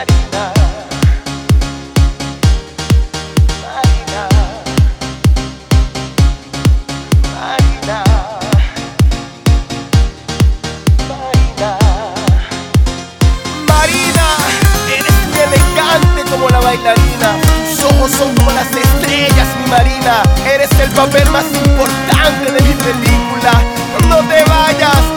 Marina, Marina, Marina, Marina. Marina, eres muy elegante como la bailarina. Tus ojos son como las estrellas, mi Marina. Eres el papel más importante de mi película. No te vayas,